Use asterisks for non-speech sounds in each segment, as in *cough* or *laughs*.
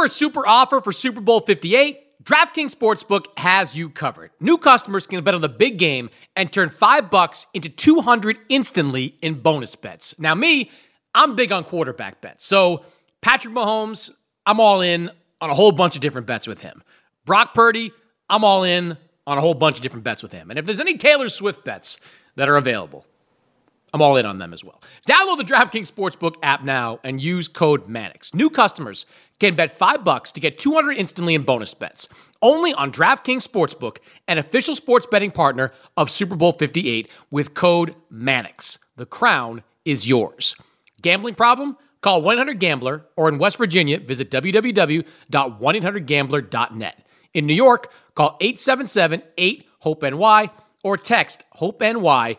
For a super offer for Super Bowl 58? DraftKings Sportsbook has you covered. New customers can bet on the big game and turn 5 bucks into 200 instantly in bonus bets. Now me, I'm big on quarterback bets. So, Patrick Mahomes, I'm all in on a whole bunch of different bets with him. Brock Purdy, I'm all in on a whole bunch of different bets with him. And if there's any Taylor Swift bets that are available, I'm all in on them as well. Download the DraftKings Sportsbook app now and use code Mannix. New customers can bet 5 bucks to get 200 instantly in bonus bets. Only on DraftKings Sportsbook, an official sports betting partner of Super Bowl 58 with code Mannix. The crown is yours. Gambling problem? Call 1-800-GAMBLER or in West Virginia, visit www.1800gambler.net. In New York, call 877-8-HOPE-NY or text HOPE-NY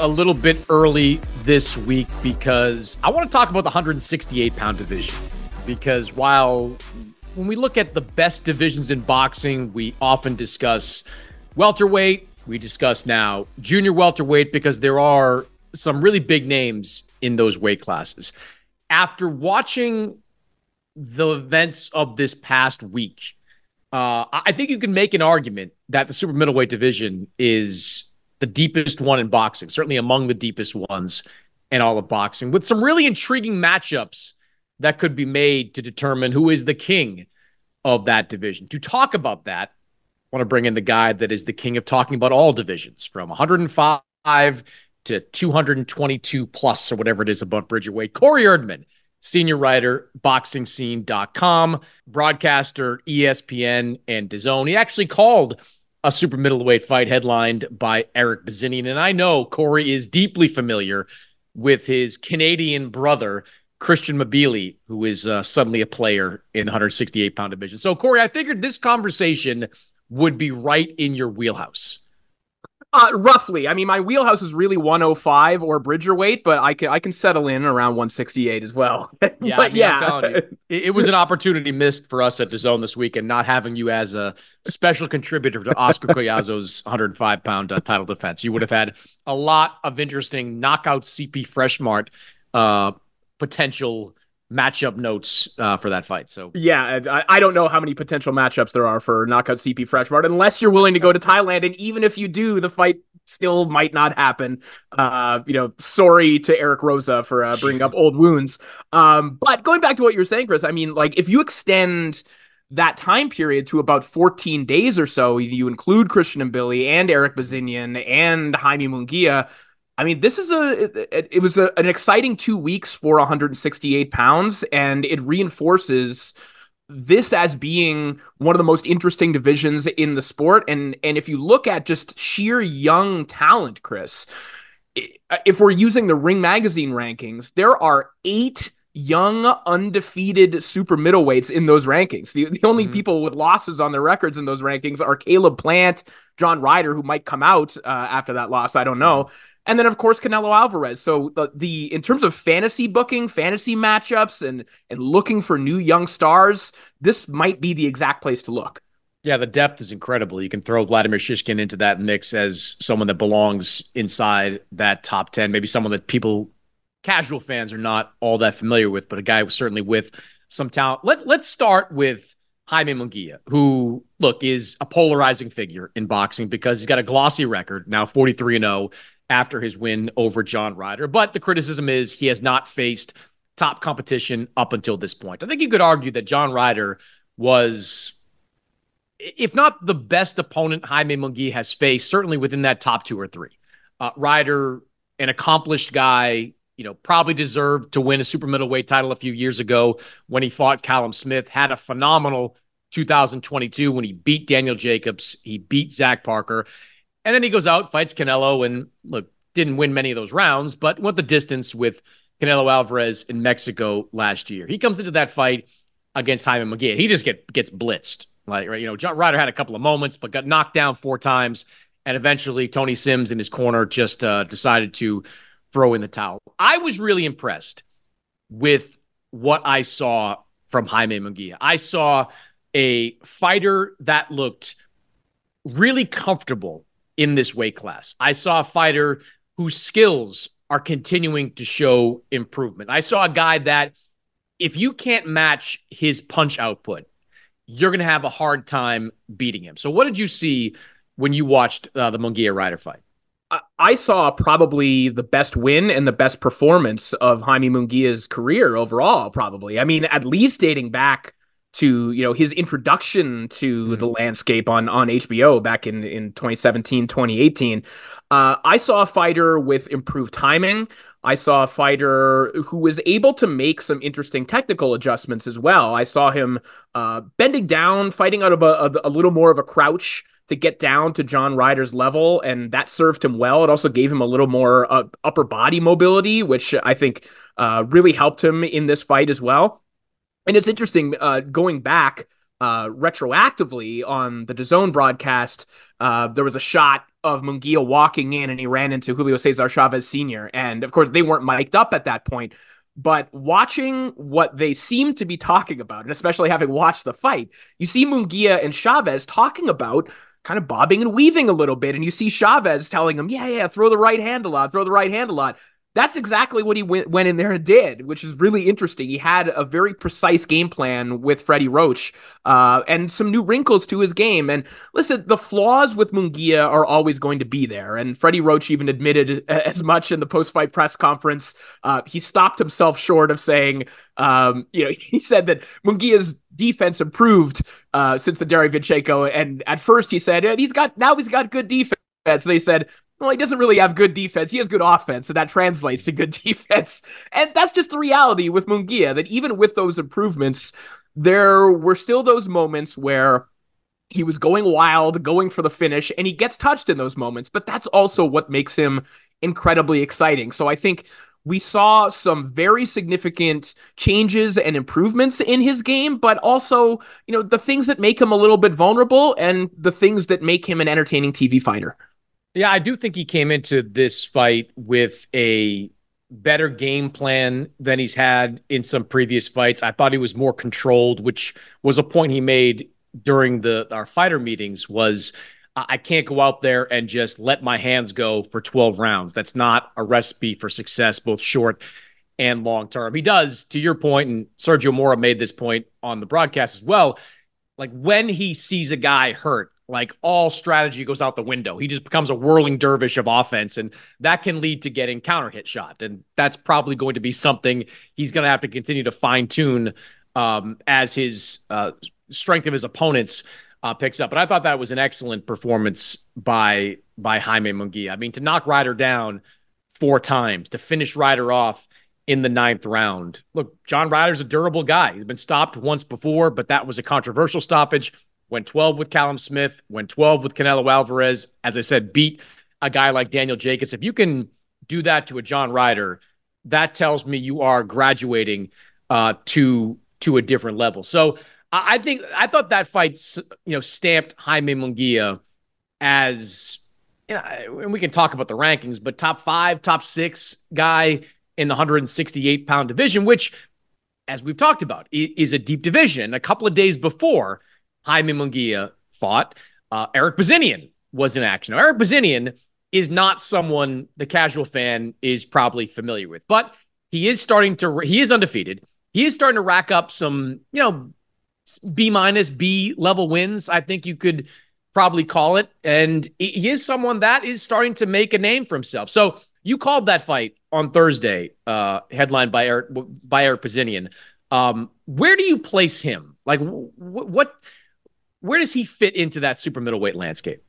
a little bit early this week because I want to talk about the 168 pound division. Because while when we look at the best divisions in boxing, we often discuss welterweight, we discuss now junior welterweight because there are some really big names in those weight classes. After watching the events of this past week, uh, I think you can make an argument that the super middleweight division is the deepest one in boxing, certainly among the deepest ones in all of boxing, with some really intriguing matchups that could be made to determine who is the king of that division. To talk about that, I want to bring in the guy that is the king of talking about all divisions from 105 to 222 plus or whatever it is above Bridger Weight. Corey Erdman, senior writer, boxingscene.com, broadcaster, ESPN, and DAZN. He actually called a super middleweight fight headlined by Erik Bazinyan. And I know Corey is deeply familiar with his Canadian brother, Christian Mbilli, who is uh, suddenly a player in the 168 pound division. So, Corey, I figured this conversation would be right in your wheelhouse. Uh, roughly. I mean, my wheelhouse is really 105 or Bridger weight, but I can I can settle in around 168 as well. *laughs* yeah, but I mean, yeah. You, *laughs* it, it, was an opportunity missed for us at DAZN this week, and not having you as a special contributor to Oscar Collazo's *laughs* 105 pound uh, title defense. You would have had a lot of interesting knockout CP Freshmart uh, potential matchup notes uh, for that fight. So yeah, I, I, don't know how many potential matchups there are for knockout CP Freshmart, unless you're willing to go to Thailand. And even if you do, the fight still might not happen. Uh, you know, sorry to Erick Rosa for uh, bringing up old wounds. Um, but going back to what you're saying, Chris, I mean, like if you extend that time period to about 14 days or so, you include Christian Mbilli and Erik Bazinyan and Jaime Munguia. I mean, this is a it, it was a, an exciting two weeks for 168 pounds, and it reinforces this as being one of the most interesting divisions in the sport. And and if you look at just sheer young talent, Chris, if we're using the Ring Magazine rankings, there are eight young undefeated super middleweights in those rankings. The, the only mm-hmm. people with losses on their records in those rankings are Caleb Plant, John Ryder, who might come out uh, after that loss. I don't know. And then of course Canelo Alvarez. So the, the in terms of fantasy booking, fantasy matchups, and and looking for new young stars, this might be the exact place to look. Yeah, the depth is incredible. You can throw Vladimir Shishkin into that mix as someone that belongs inside that top 10, maybe someone that people casual fans are not all that familiar with, but a guy certainly with some talent. Let let's start with Jaime Munguia, who look is a polarizing figure in boxing because he's got a glossy record now, 43 and 0 after his win over John Ryder. But the criticism is he has not faced top competition up until this point. I think you could argue that John Ryder was if not the best opponent Jaime Munguia has faced, certainly within that top two or three. Uh, Ryder, an accomplished guy, you know, probably deserved to win a super middleweight title a few years ago when he fought Callum Smith. Had a phenomenal 2022 when he beat Daniel Jacobs, he beat Zach Parker, and then he goes out, fights Canelo, and look, didn't win many of those rounds, but went the distance with Canelo Alvarez in Mexico last year. He comes into that fight against Jaime Munguia. He just get gets blitzed. Like right, you know, John Ryder had a couple of moments, but got knocked down four times, and eventually Tony Sims in his corner just uh, decided to throw in the towel. I was really impressed with what I saw from Jaime Munguia. I saw a fighter that looked really comfortable in this weight class. I saw a fighter whose skills are continuing to show improvement. I saw a guy that if you can't match his punch output, you're going to have a hard time beating him. So what did you see when you watched uh, the Munguia Ryder fight? I saw probably the best win and the best performance of Jaime Munguia's career overall. Probably, I mean, at least dating back to you know his introduction to mm. the landscape on on HBO back in in 2017 2018 uh, I saw a fighter with improved timing I saw a fighter who was able to make some interesting technical adjustments as well I saw him uh, bending down fighting out of a, a, a little more of a crouch to get down to John Ryder's level, and that served him well. It also gave him a little more uh, upper body mobility, which I think uh, really helped him in this fight as well. And it's interesting uh, going back uh, retroactively on the DAZN broadcast. Uh, there was a shot of Munguia walking in, and he ran into Julio Cesar Chavez Sr. And of course, they weren't mic'd up at that point. But watching what they seem to be talking about, and especially having watched the fight, you see Munguia and Chavez talking about kind of bobbing and weaving a little bit. And you see Chavez telling him, yeah, yeah, throw the right hand a lot, throw the right hand a lot. That's exactly what he went, went in there and did, which is really interesting. He had a very precise game plan with Freddie Roach uh, and some new wrinkles to his game. And listen, the flaws with Munguia are always going to be there. And Freddie Roach even admitted *laughs* as much in the post fight press conference. Uh, he stopped himself short of saying, um, you know, *laughs* he said that Munguia's defense improved uh, since the Derry Derevyanchenko. And at first he said, he's got now he's got good defense. They said, well, he doesn't really have good defense. He has good offense, so that translates to good *laughs* defense. And that's just the reality with Munguia that even with those improvements, there were still those moments where he was going wild, going for the finish, and he gets touched in those moments. But that's also what makes him incredibly exciting. So I think we saw some very significant changes and improvements in his game, but also, you know, the things that make him a little bit vulnerable and the things that make him an entertaining TV fighter. Yeah, I do think he came into this fight with a better game plan than he's had in some previous fights. I thought he was more controlled, which was a point he made during the our fighter meetings was I can't go out there and just let my hands go for 12 rounds. That's not a recipe for success both short and long term. He does, to your point, and Sergio Mora made this point on the broadcast as well. Like when he sees a guy hurt, like all strategy goes out the window. He just becomes a whirling dervish of offense, and that can lead to getting counter hit shot. And that's probably going to be something he's going to have to continue to fine tune um, as his uh, strength of his opponents uh, picks up. But I thought that was an excellent performance by by Jaime Munguia. I mean, to knock Ryder down four times, to finish Ryder off in the ninth round. Look, John Ryder's a durable guy. He's been stopped once before, but that was a controversial stoppage. Went 12 with Callum Smith, went 12 with Canelo Alvarez. As I said, beat a guy like Daniel Jacobs. If you can do that to a John Ryder, that tells me you are graduating uh, to to a different level. So I think I thought that fight, you know, stamped Jaime Munguia as, you know, and we can talk about the rankings, but top five, top six guy in the 168 pound division, which, as we've talked about, is a deep division. A couple of days before Jaime Munguia fought, uh, Erik Bazinyan was in action. Now, Erik Bazinyan is not someone the casual fan is probably familiar with, but he is starting to, he is undefeated. He is starting to rack up some, you know, B minus B level wins. I think you could probably call it. And he is someone that is starting to make a name for himself. So you called that fight on Thursday, uh, headlined by Erik by Erik Bazinyan. Um, where do you place him? Like, wh- what, where does he fit into that super middleweight landscape?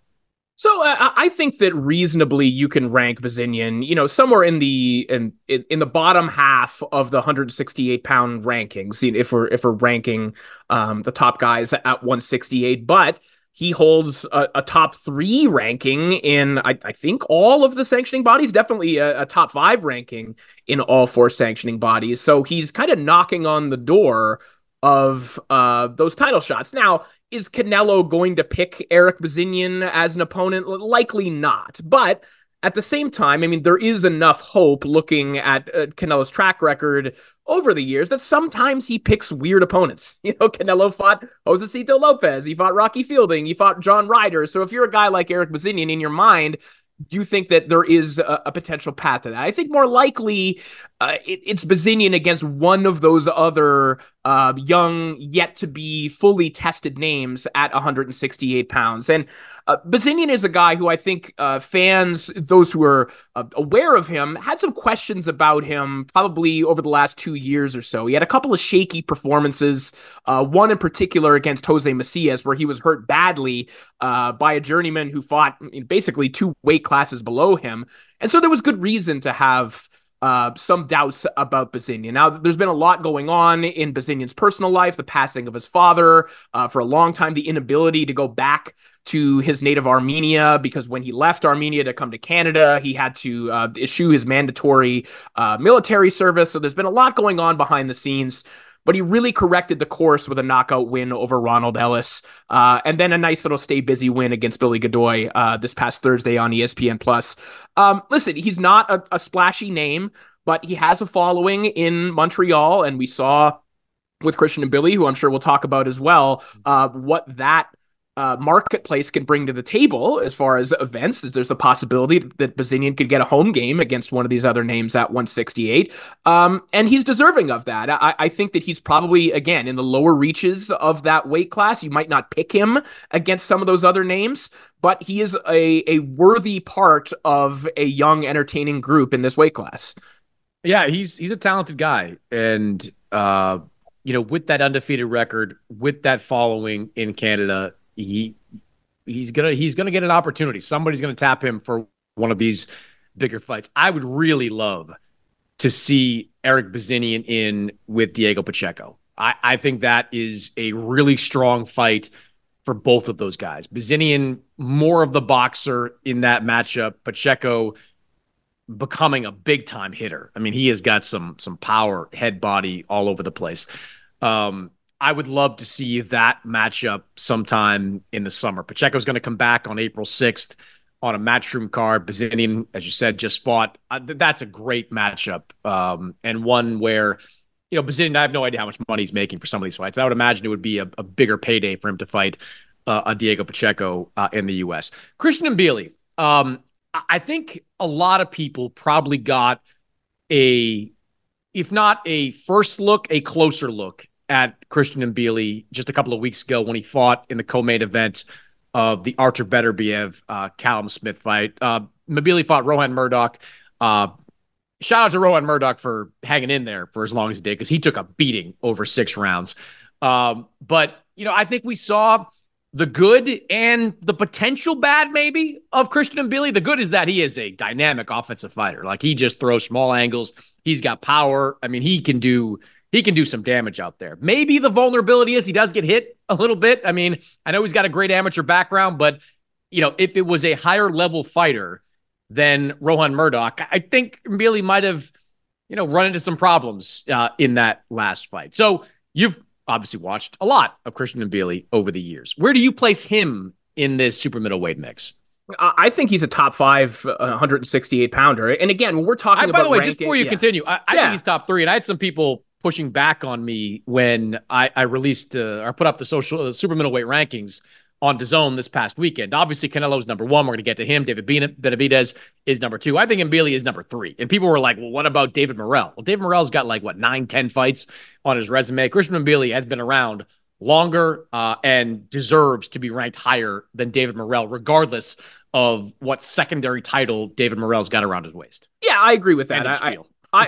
So uh, I think that reasonably you can rank Bazinyan, you know, somewhere in the in in the bottom half of the 168 pound rankings. If we're if we're ranking um, the top guys at 168, but he holds a, a top three ranking in I, I, think all of the sanctioning bodies, definitely a, a top five ranking in all four sanctioning bodies. So he's kind of knocking on the door of uh, those title shots. Now, is Canelo going to pick Erik Bazinyan as an opponent? Likely not. But at the same time, I mean, there is enough hope looking at uh, Canelo's track record over the years that sometimes he picks weird opponents. *laughs* You know, Canelo fought Josesito Lopez, he fought Rocky Fielding, he fought John Ryder. So if you're a guy like Erik Bazinyan in your mind, do you think that there is a, a, potential path to that? I think more likely uh, it, it's Bazinyan against one of those other uh, young, yet to be fully tested names at 168 pounds. And uh, Bazinyan is a guy who I think uh, fans, those who are uh, aware of him, had some questions about him probably over the last two years or so. He had a couple of shaky performances, uh, one in particular against Jose Macias, where he was hurt badly uh, by a journeyman who fought basically two weight classes below him. And so there was good reason to have uh, some doubts about Bazinyan. Now, there's been a lot going on in Bazinyan's personal life, the passing of his father, uh, for a long time, the inability to go back to his native Armenia because when he left Armenia to come to Canada, he had to uh, issue his mandatory uh, military service. So there's been a lot going on behind the scenes. But he really corrected the course with a knockout win over Ronald Ellis, uh, and then a nice little stay busy win against Billy Godoy uh, this past Thursday on ESPN Plus. Um, listen, he's not a, a splashy name, but he has a following in Montreal, and we saw with Christian Mbilli, who I'm sure we'll talk about as well, uh, what that uh, marketplace can bring to the table as far as events. There's the possibility that Bazinyan could get a home game against one of these other names at 168. Um, and he's deserving of that. I, I, think that he's probably, again, in the lower reaches of that weight class. You might not pick him against some of those other names, but he is a, a worthy part of a young, entertaining group in this weight class. Yeah, he's he's a talented guy. And uh, you know, with that undefeated record, with that following in Canada, he he's gonna he's gonna get an opportunity. Somebody's gonna tap him for one of these bigger fights. I would really love to see Erik Bazinyan in with Diego Pacheco. I, I think that is a really strong fight for both of those guys. Bazinyan more of the boxer in that matchup. Pacheco becoming a big time hitter. I mean, he has got some some power, head, body all over the place. Um, I would love to see that matchup sometime in the summer. Pacheco's going to come back on April 6th on a matchroom card. Bazinyan, as you said, just fought. Uh, that's a great matchup um, and one where, you know, Bazinyan, I have no idea how much money he's making for some of these fights. I would imagine it would be a, a bigger payday for him to fight uh, a Diego Pacheco uh, in the U.S. Christian Mbilli, um, I think a lot of people probably got a if not a first look, a closer look at Christian and Mbilli just a couple of weeks ago when he fought in the co-main event of the Artur Beterbiev uh, Callum Smith fight. Uh, Mbilli fought Rohan Murdoch. Uh, shout out to Rohan Murdoch for hanging in there for as long as he did because he took a beating over six rounds. Um, but you know, I think we saw the good and the potential bad, maybe, of Christian and Mbilli. The good is that he is a dynamic offensive fighter. Like he just throws small angles. He's got power. I mean, he can do he can do some damage out there. Maybe the vulnerability is he does get hit a little bit. I mean, I know he's got a great amateur background, but you know, if it was a higher level fighter than Rohan Murdoch, I think Mbilli might have, you know, run into some problems uh, in that last fight. So you've obviously watched a lot of Christian Mbilli over the years. Where do you place him in this super middleweight mix? I think he's a top five uh, 168 pounder. And again, when we're talking I, about by the way, ranking, just before you yeah. continue, I, I yeah. think he's top three. And I had some people pushing back on me when I, I released uh, or put up the social uh, super middleweight rankings on DAZN this past weekend. Obviously, Canelo's number one. We're going to get to him. David Benavidez is number two. I think Mbilli is number three. And people were like, well, what about David Morrell? Well, David Morrell's got like, what, nine, ten fights on his resume. Christian Mbilli has been around longer uh, and deserves to be ranked higher than David Morrell, regardless of what secondary title David Morrell's got around his waist. Yeah, I agree with that. I, I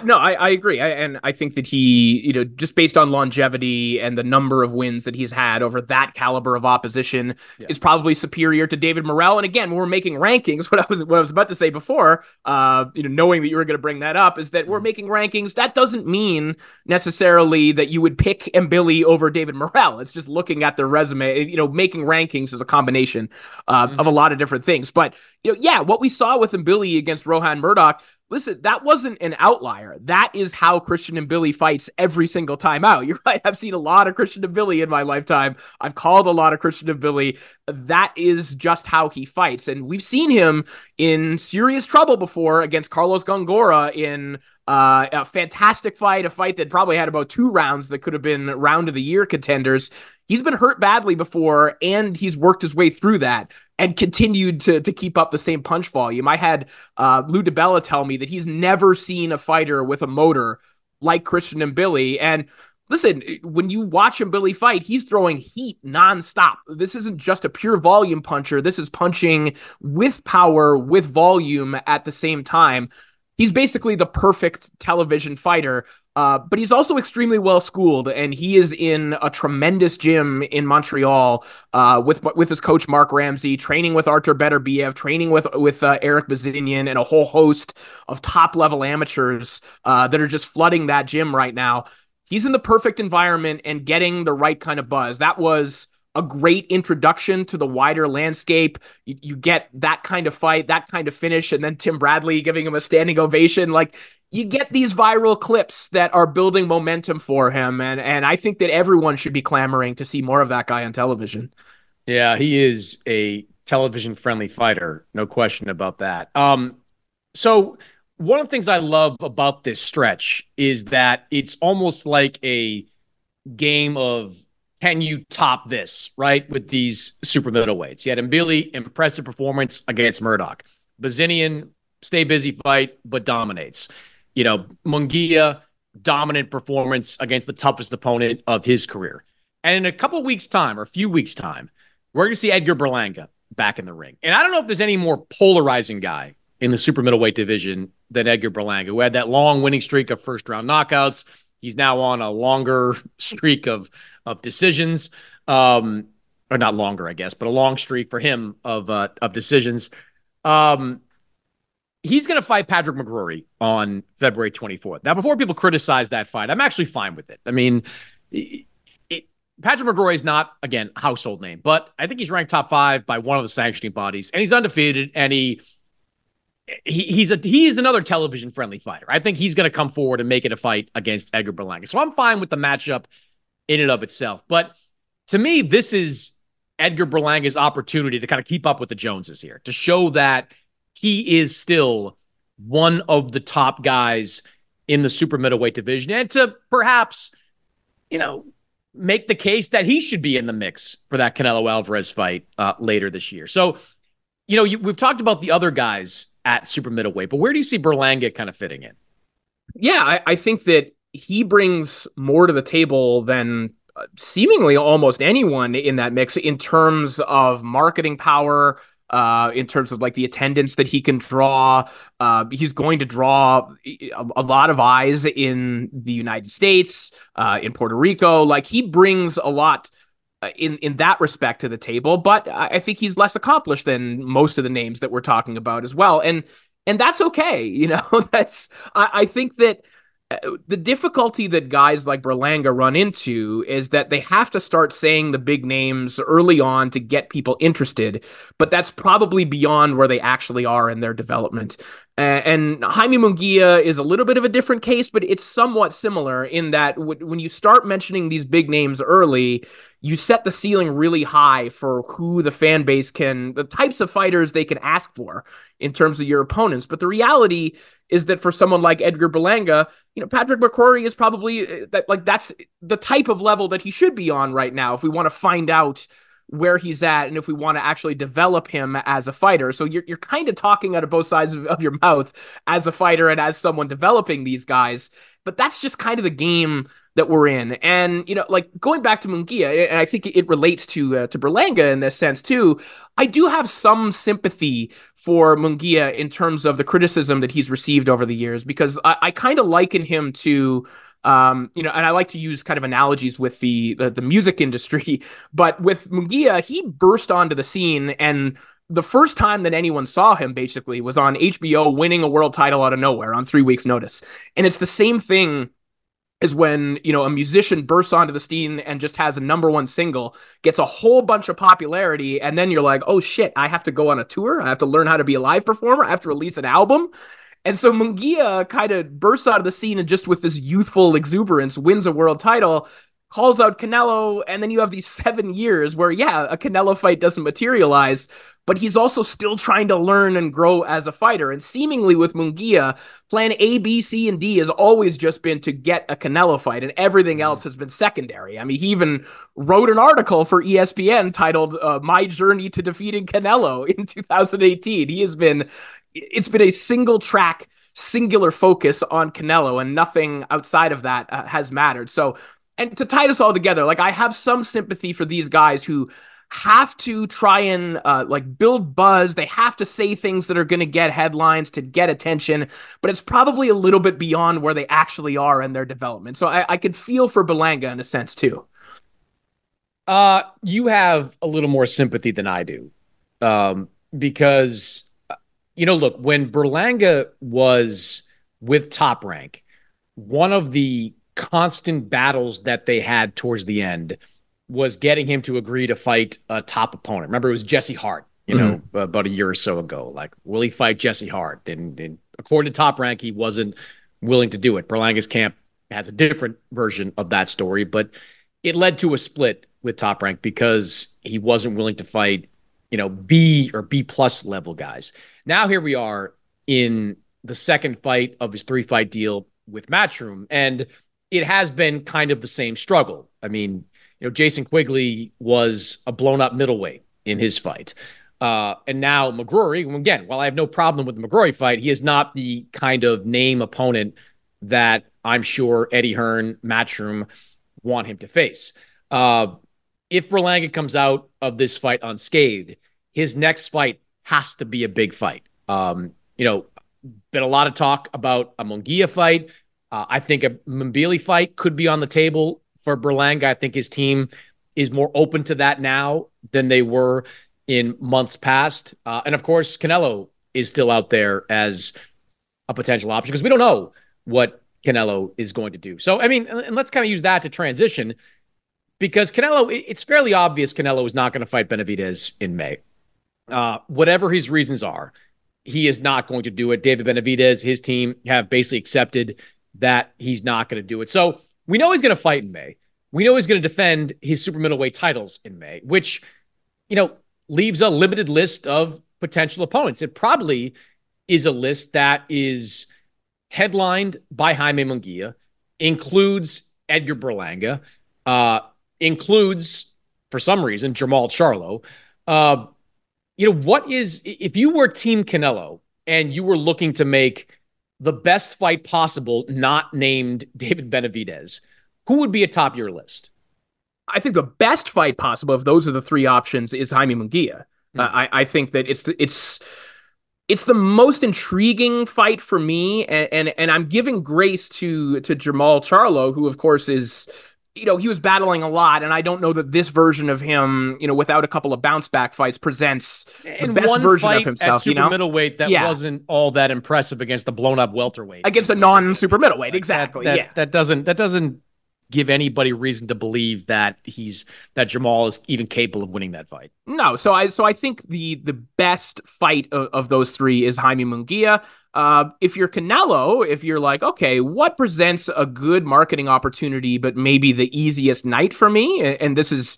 no, I, I agree, I, and I think that he, you know, just based on longevity and the number of wins that he's had over that caliber of opposition, yeah. is probably superior to David Morrell. And again, when we're making rankings, *laughs* what I was what I was about to say before, uh, you know, knowing that you were going to bring that up, is that we're mm-hmm. making rankings. That doesn't mean necessarily that you would pick Mbilli over David Morrell. It's just looking at their resume. You know, making rankings is a combination uh, mm-hmm. of a lot of different things. But you know, yeah, what we saw with Mbilli against Rohan Murdoch Listen, that wasn't an outlier. That is how Christian Mbilli fights every single time out. *laughs* You're right. I've seen a lot of Christian Mbilli in my lifetime. I've called a lot of Christian Mbilli. That is just how he fights. And we've seen him in serious trouble before against Carlos Gongora in uh, a fantastic fight, a fight that probably had about two rounds that could have been round of the year contenders. He's been hurt badly before, and he's worked his way through that and continued to to keep up the same punch volume. I had uh, Lou DiBella tell me that he's never seen a fighter with a motor like Christian Mbilli. And listen, when you watch Mbilli fight, he's throwing heat nonstop. This isn't just a pure volume puncher. This is punching with power, with volume at the same time. He's basically the perfect television fighter uh, but he's also extremely well schooled, and he is in a tremendous gym in Montreal uh, with with his coach Marc Ramsay, training with Artur Beterbiev, training with with uh, Erik Bazinyan, and a whole host of top level amateurs uh, that are just flooding that gym right now. He's in the perfect environment and getting the right kind of buzz. That was a great introduction to the wider landscape. You, you, get that kind of fight, that kind of finish, and then Tim Bradley giving him a standing ovation. Like you get these viral clips that are building momentum for him, and and I think that everyone should be clamoring to see more of that guy on television. Yeah, he is a television friendly fighter, no question about that. Um, so one of the things I love about this stretch is that it's almost like a game of can you top this, right? With these super middleweights. You had Mbilli, impressive performance against Murdoch. Bazinyan, stay busy fight, but dominates you know, Munguia dominant performance against the toughest opponent of his career. And in a couple weeks' time or a few weeks' time, we're going to see Edgar Berlanga back in the ring. And I don't know if there's any more polarizing guy in the super middleweight division than Edgar Berlanga, who had that long winning streak of first round knockouts. He's now on a longer streak of of decisions, um, or not longer, I guess, but a long streak for him of uh, of decisions. Um, he's going to fight Patrick McCrory on February 24th. Now, before people criticize that fight, I'm actually fine with it. I mean, it, it, Patrick McCrory is not, again, household name, but I think he's ranked top five by one of the sanctioning bodies, and he's undefeated, and he. He, he's a he is another television friendly fighter. I think he's going to come forward and make it a fight against Edgar Berlanga. So I'm fine with the matchup in and of itself. But to me, this is Edgar Berlanga's opportunity to kind of keep up with the Joneses here, to show that he is still one of the top guys in the super middleweight division and to perhaps, you know, make the case that he should be in the mix for that Canelo Alvarez fight uh, later this year. So, you know, you, we've talked about the other guys at super middleweight, but where do you see Berlanga kind of fitting in? Yeah, I, I think that he brings more to the table than uh, seemingly almost anyone in that mix in terms of marketing power, uh, in terms of like the attendance that he can draw. Uh, he's going to draw a, a, lot of eyes in the United States, uh, in Puerto Rico. Like he brings a lot uh, in in that respect to the table, but I think he's less accomplished than most of the names that we're talking about as well. And and that's okay. *laughs* You know, that's I, I think that the difficulty that guys like Berlanga run into is that they have to start saying the big names early on to get people interested, but that's probably beyond where they actually are in their development. And Jaime Munguia is a little bit of a different case, but it's somewhat similar in that when you start mentioning these big names early, you set the ceiling really high for who the fan base can, the types of fighters they can ask for in terms of your opponents. But the reality is that for someone like Edgar Berlanga, you know, Patrick McCrory is probably uh, that like that's the type of level that he should be on right now if we want to find out where he's at and if we want to actually develop him as a fighter. So you're you're kind of talking out of both sides of, of your mouth as a fighter and as someone developing these guys. But that's just kind of the game that we're in. And you know, like going back to Munguia, and I think it relates to uh, to Berlanga in this sense too. I do have some sympathy for Munguia in terms of the criticism that he's received over the years because I, I kind of liken him to um, you know, and I like to use kind of analogies with the, the, the music *laughs* industry, but with Munguia, he burst onto the scene and the first time that anyone saw him basically was on HBO winning a world title out of nowhere on three weeks' notice. And it's the same thing is when you know a musician bursts onto the scene and just has a number one single gets a whole bunch of popularity and then you're like oh shit i have to go on a tour? I have to learn how to be a live performer? I have to release an album? And so munguia kind of bursts out of the scene and just with this youthful exuberance wins a world title calls out canelo and then you have these *laughs* seven years where yeah a canelo fight doesn't materialize but he's also still trying to learn and grow as a fighter. And seemingly with Munguia, plan A, B, C, and D has always just been to get a Canelo fight, and everything mm-hmm. else has been secondary. I mean, he even wrote an article for ESPN titled uh, "My Journey to Defeating Canelo" *laughs* in 2018. He has been, it's been a single track, singular focus on Canelo, and nothing outside of that uh, has mattered. So. And to tie this all together, like I have some sympathy for these guys who have to try and uh, like build buzz. They have to say things that are going to get headlines to get attention, but it's probably a little bit beyond where they actually are in their development. So I, I could feel for Berlanga in a sense too. Uh, you have a little more sympathy than I do, um, because uh, you know, look, when Berlanga was with Top Rank, one of the constant battles that they had towards the end was getting him to agree to fight a top opponent. Remember, it was Jesse Hart, you know, mm-hmm. about a year or so ago. Like, will he fight Jesse Hart? And, and, according to Top Rank, he wasn't willing to do it. Berlanga's camp has a different version of that story, but it led to a split with Top Rank because he wasn't willing to fight, you know, B or B plus level guys. Now here we are in the second fight of his three fight deal with Matchroom, and it has been kind of the same struggle. I mean, you know, Jason Quigley was a blown up middleweight in his fight. Uh, and now McCrory, again, while I have no problem with the McCrory fight, he is not the kind of name opponent that I'm sure Eddie Hearn, Matchroom want him to face. Uh, if Berlanga comes out of this fight unscathed, his next fight has to be a big fight. Um, you know, been a lot of talk about a Munguia fight. Uh, I think a Mbilli fight could be on the table for Berlanga. I think his team is more open to that now than they were in months past. Uh, and of course, Canelo is still out there as a potential option because we don't know what Canelo is going to do. So, I mean, and let's kind of use that to transition because Canelo, it's fairly obvious Canelo is not going to fight Benavidez in May. Uh, whatever his reasons are, he is not going to do it. David Benavidez, his team have basically accepted that he's not going to do it. So, we know he's going to fight in May. We know he's going to defend his super middleweight titles in May, which, you know, leaves a limited list of potential opponents. It probably is a list that is headlined by Jaime Munguia, includes Edgar Berlanga, uh, includes, for some reason, Jermall Charlo. Uh, you know, what is, if you were Team Canelo and you were looking to make the best fight possible, not named David Benavidez, who would be atop your list? I think the best fight possible, if those are the three options, is Jaime Munguia. Mm. Uh, I, I think that it's the, it's it's the most intriguing fight for me, and, and and I'm giving grace to to Jermall Charlo, who of course is you know, he was battling a lot, and I don't know that this version of him, you know, without a couple of bounce back fights, presents the and best version of himself. you know, middleweight that yeah. wasn't all that impressive against the blown up welterweight against a non super middleweight. Exactly. That, that, yeah, that doesn't that doesn't give anybody reason to believe that he's that Jermall is even capable of winning that fight. No, so I so I think the the best fight of, of those three is Jaime Munguia. Uh, if you're Canelo, if you're like, okay, what presents a good marketing opportunity, but maybe the easiest night for me, and this is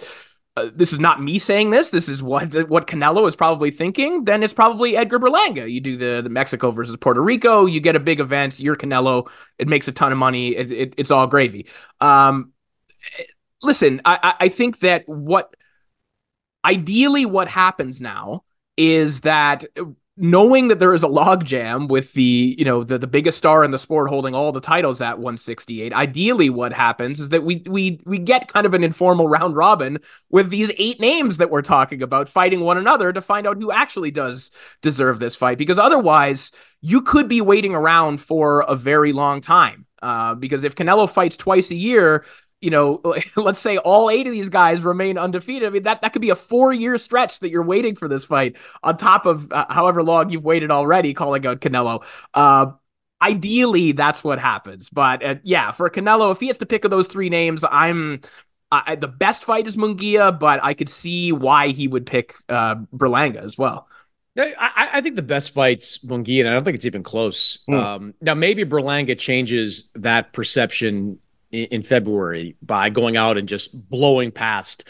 uh, this is not me saying this. This is what *laughs* what Canelo is probably thinking. Then it's probably Edgar Berlanga. You do the the Mexico versus Puerto Rico. You get a big event. You're Canelo. It makes a ton of money. It, it, it's all gravy. Um, listen, I, I think that what ideally what happens now is that knowing that there is a logjam with the you know the, the biggest star in the sport holding all the titles at 168 ideally what happens is that we we we get kind of an informal round robin with these eight names that we're talking about fighting one another to find out who actually does deserve this fight. Because otherwise you could be waiting around for a very long time. Uh, because if Canelo fights twice a year you know, *laughs* let's say all eight of these guys remain undefeated. I mean, that, that could be a four year stretch that you're waiting for this fight on top of uh, however long you've waited already calling out Canelo. Uh, ideally, that's what happens. But uh, yeah, for Canelo, if he has to pick of those three names, I'm. the best fight is Munguia, but I could see why he would pick uh, Berlanga as well. I, I, think the best fight's Munguia, and I don't think it's even close. Mm. Um, now, maybe Berlanga changes that perception in, February by going out and just blowing past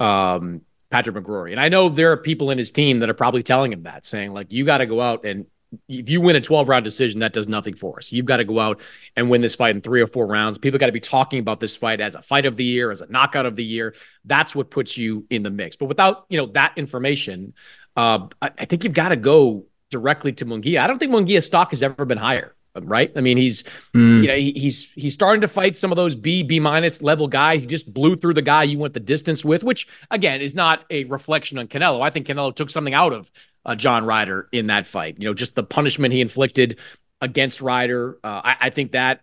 um, Patrick McCrory. And I know there are people in his team that are probably telling him that, saying like, you got to go out and if you win a 12 round decision, that does nothing for us. You've got to go out and win this fight in three or four rounds. People got to be talking about this fight as a fight of the year, as a knockout of the year. That's what puts you in the mix. But without, you know, that information, uh, I, I think you've got to go directly to Munguia. I don't think Munguia's stock has ever been higher right? I mean, he's mm. you know he, he's he's starting to fight some of those B B minus level guys. He just blew through the guy you went the distance with, which again is not a reflection on Canelo. I think Canelo took something out of uh, John Ryder in that fight. You know, just the punishment he inflicted against Ryder. Uh, I, I, think that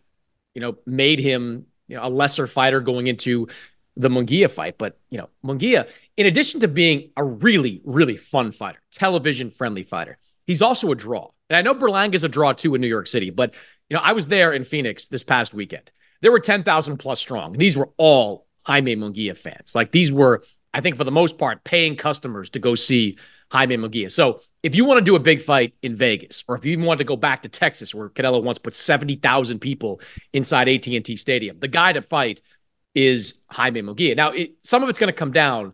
you know made him you know, a lesser fighter going into the Munguia fight. But you know, Munguia, in addition to being a really really fun fighter, television friendly fighter, he's also a draw. And I know Berlanga is a draw too in New York City, but you know, I was there in Phoenix this past weekend. There were 10,000 plus strong. And these were all Jaime Munguia fans. Like these were, I think for the most part, paying customers to go see Jaime Munguia. So if you want to do a big fight in Vegas, or if you even want to go back to Texas, where Canelo once put 70,000 people inside AT&T Stadium, the guy to fight is Jaime Munguia. Now, it, some of it's going to come down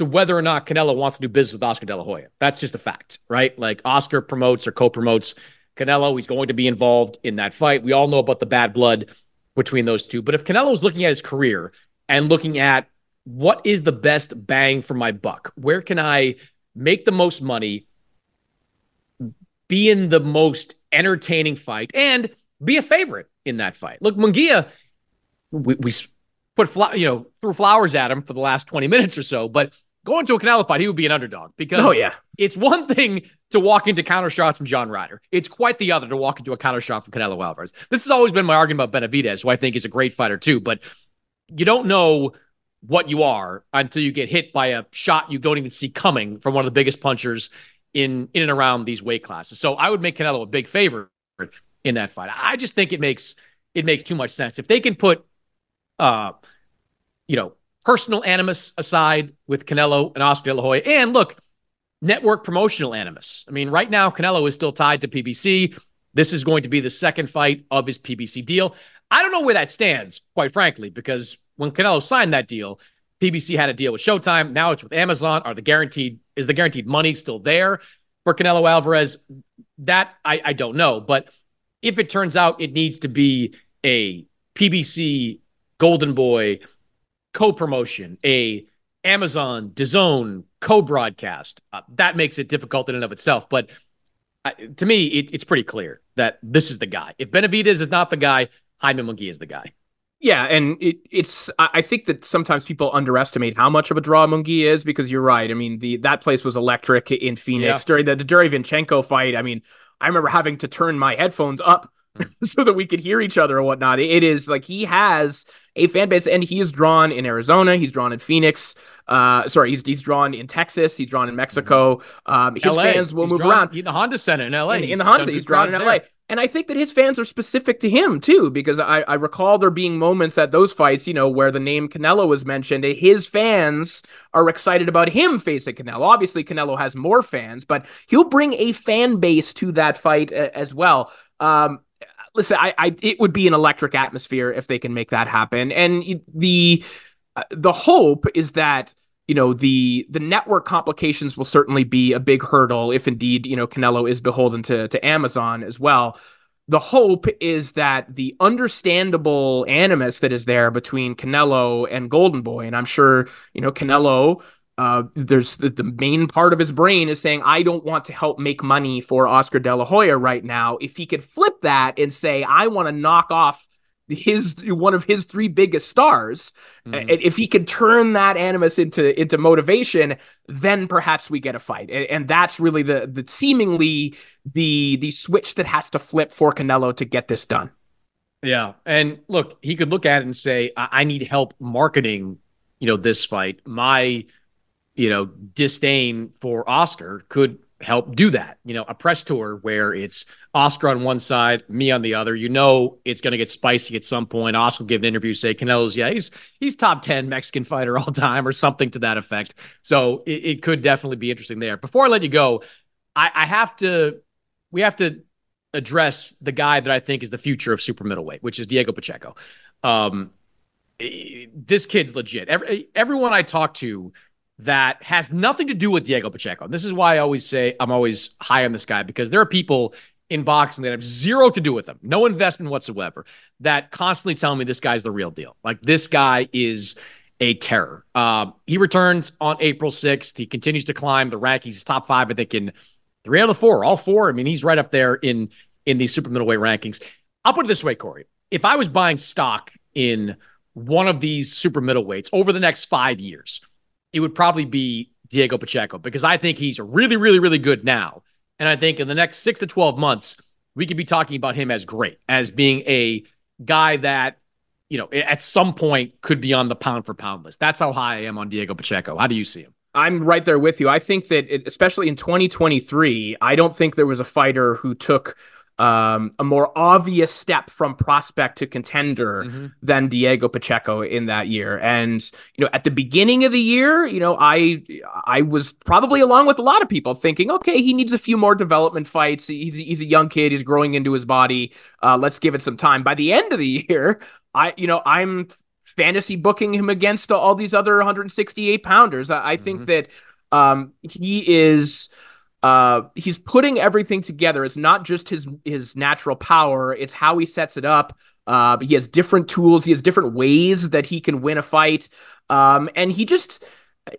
to whether or not Canelo wants to do business with Oscar De La Hoya. That's just a fact, right? Like Oscar promotes or co-promotes Canelo. He's going to be involved in that fight. We all know about the bad blood between those two. But if Canelo is looking at his career and looking at what is the best bang for my buck, where can I make the most money, be in the most entertaining fight, and be a favorite in that fight. Look, Munguia, we, we put you know threw flowers at him for the last 20 minutes or so, but going to a Canelo fight, he would be an underdog because oh, yeah. it's one thing to walk into counter shots from John Ryder. It's quite the other to walk into a counter shot from Canelo Alvarez. This has always been my argument about Benavidez, who I think is a great fighter too, but you don't know what you are until you get hit by a shot you don't even see coming from one of the biggest punchers in in and around these weight classes. So I would make Canelo a big favorite in that fight. I just think it makes it makes too much sense. If they can put uh you know, personal animus aside with Canelo and Oscar De La Hoya. And look, network promotional animus. I mean, right now, Canelo is still tied to PBC. This is going to be the second fight of his PBC deal. I don't know where that stands, quite frankly, because when Canelo signed that deal, PBC had a deal with Showtime. Now it's with Amazon. Are the guaranteed is the guaranteed money still there for Canelo Alvarez? That I, I don't know. But if it turns out it needs to be a PBC Golden Boy co-promotion, a Amazon, DAZN, co-broadcast. Uh, that makes it difficult in and of itself. But I, to me, it, it's pretty clear that this is the guy. If Benavidez is not the guy, Jaime Munguia is the guy. Yeah, and it, it's I think that sometimes people underestimate how much of a draw Munguia is because you're right. I mean, the that place was electric in Phoenix yeah. during the, the Derevyanchenko fight. I mean, I remember having to turn my headphones up. *laughs* so that we could hear each other or whatnot. It is like he has a fan base, and he is drawn in Arizona. He's drawn in Phoenix. Uh, sorry, he's he's drawn in Texas. He's drawn in Mexico. Um, his LA. fans will he's move drawn, around in the Honda Center in LA. In, in the Honda, he's drawn in LA. There. And I think that his fans are specific to him too, because I, I recall there being moments at those fights, you know, where the name Canelo was mentioned. His fans are excited about him facing Canelo. Obviously, Canelo has more fans, but he'll bring a fan base to that fight uh, as well. Um, listen, I, I, it would be an electric atmosphere if they can make that happen. And the, uh, the hope is that you know the the network complications will certainly be a big hurdle if indeed you know Canelo is beholden to to Amazon as well. The hope is that the understandable animus that is there between Canelo and Golden Boy, and I'm sure you know Canelo. Uh, there's the, the main part of his brain is saying, I don't want to help make money for Oscar De La Hoya right now. If he could flip that and say, I want to knock off his one of his three biggest stars. Mm-hmm. If he could turn that animus into into motivation, then perhaps we get a fight. And, and, that's really the the seemingly the the switch that has to flip for Canelo to get this done. Yeah, and look, he could look at it and say, "I, I need help marketing." You know, this fight. My, you know, disdain for Oscar could help do that. You know, a press tour where it's Oscar on one side, me on the other. You know, it's going to get spicy at some point. Oscar give an interview, say Canelo's, yeah, he's he's top ten Mexican fighter all time, or something to that effect. So it, it could definitely be interesting there. Before I let you go, I, I have to, we have to address the guy that I think is the future of super middleweight, which is Diego Pacheco. Um, this kid's legit. Every, everyone I talk to that has nothing to do with Diego Pacheco. And this is why I always say I'm always high on this guy because there are people in boxing that have zero to do with him, no investment whatsoever, that constantly tell me this guy's the real deal. Like this guy is a terror. Um, he returns on April 6th. He continues to climb the rankings. Top five, I think, in three out of four, all four. I mean, he's right up there in in the super middleweight rankings. I'll put it this way, Corey. If I was buying stock in one of these super middleweights over the next five years, it would probably be Diego Pacheco because I think he's really, really, really good now. And I think in the next six to 12 months, we could be talking about him as great, as being a guy that, you know, at some point could be on the pound for pound list. That's how high I am on Diego Pacheco. How do you see him? I'm right there with you. I think that, it, especially in 2023, I don't think there was a fighter who took um, a more obvious step from prospect to contender mm-hmm. than Diego Pacheco in that year. And you know, at the beginning of the year, you know, I I was probably along with a lot of people thinking, okay, he needs a few more development fights. He's he's a young kid. He's growing into his body. Uh, let's give it some time. By the end of the *laughs* year, I you know I'm fantasy booking him against all these other 168 pounders. I, I think mm-hmm. that um, he is uh, he's putting everything together. It's not just his his natural power; it's how he sets it up. Uh, he has different tools. He has different ways that he can win a fight. Um, and he just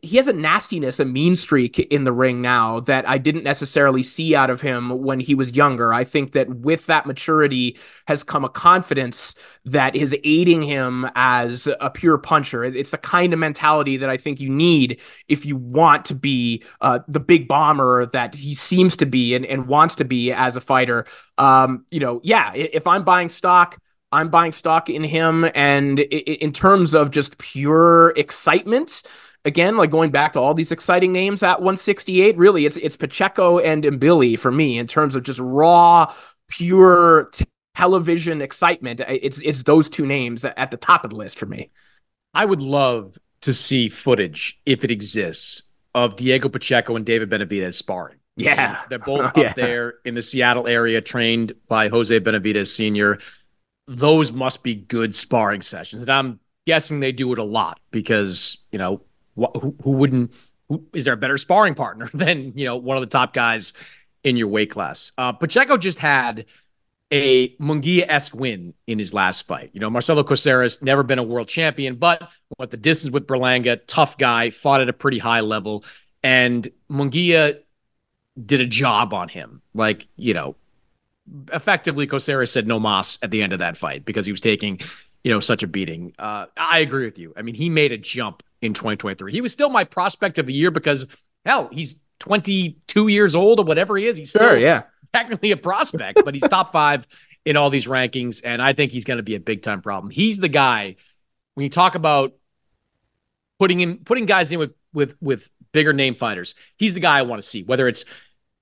he has a nastiness, a mean streak in the ring now that I didn't necessarily see out of him when he was younger. I think that with that maturity has come a confidence that is aiding him as a pure puncher. It's the kind of mentality that I think you need if you want to be uh, the big bomber that he seems to be and, and wants to be as a fighter. Um, you know, yeah, if I'm buying stock, I'm buying stock in him. And in terms of just pure excitement, again, like going back to all these exciting names at 168, really it's it's Pacheco and Mbilli for me in terms of just raw, pure t- television excitement. It's it's those two names at the top of the list for me. I would love to see footage if it exists of Diego Pacheco and David Benavidez sparring. Yeah. They're both *laughs* oh, up yeah. there in the Seattle area, trained by Jose Benavidez Sr. Those must be good sparring sessions. And I'm guessing they do it a lot because, you know, who, who wouldn't? Who, is there a better sparring partner *laughs* than you know one of the top guys in your weight class? Uh, Pacheco just had a Munguia esque win in his last fight. You know, Marcelo Caceres never been a world champion, but went the distance with Berlanga, tough guy, fought at a pretty high level, and Munguia did a job on him. Like, you know, effectively Kocera said no mas at the end of that fight because he was taking, you know, such a beating. Uh, I agree with you. I mean, he made a jump in 2023. He was still my prospect of the year because hell, he's 22 years old or whatever he is. He's sure, still yeah. technically a prospect, but he's top five in all these rankings. And I think he's going to be a big time problem. He's the guy when you talk about putting in putting guys in with with with bigger name fighters. He's the guy I want to see. Whether it's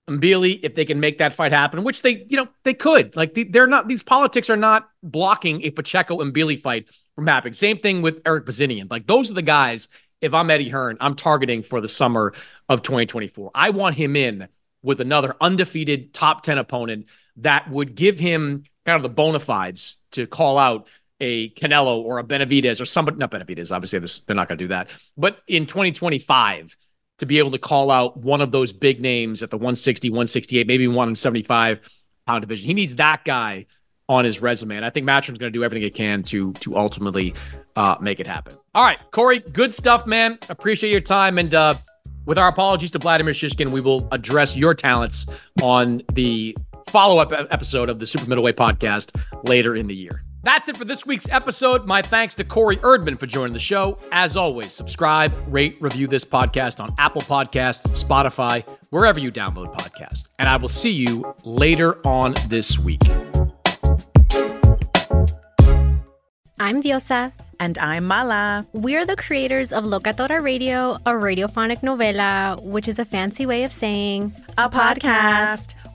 Mbilli, if they can make that fight happen, which they you know they could. Like they're not these politics are not blocking a Pacheco Mbilli fight from happening. Same thing with Erik Bazinyan. Like those are the guys. If I'm Eddie Hearn, I'm targeting for the summer of 2024. I want him in with another undefeated top 10 opponent that would give him kind of the bona fides to call out a Canelo or a Benavidez or somebody, not Benavidez, obviously this, they're not going to do that, but in 2025 to be able to call out one of those big names at the 160, 168, maybe 175 pound division. He needs that guy on his resume. And I think Matchroom's going to do everything it can to to ultimately uh, make it happen. All right, Corey, good stuff, man. Appreciate your time. And uh, with our apologies to Vladimir Shishkin, we will address your talents on the follow up episode of the Super Middleweight podcast later in the year. That's it for this week's episode. My thanks to Corey Erdman for joining the show. As always, subscribe, rate, review this podcast on Apple Podcast, Spotify, wherever you download podcasts. And I will see you later on this week. I'm Diosa. And I'm Mala. We're the creators of Locatora Radio, a radiophonic novela, which is a fancy way of saying a podcast.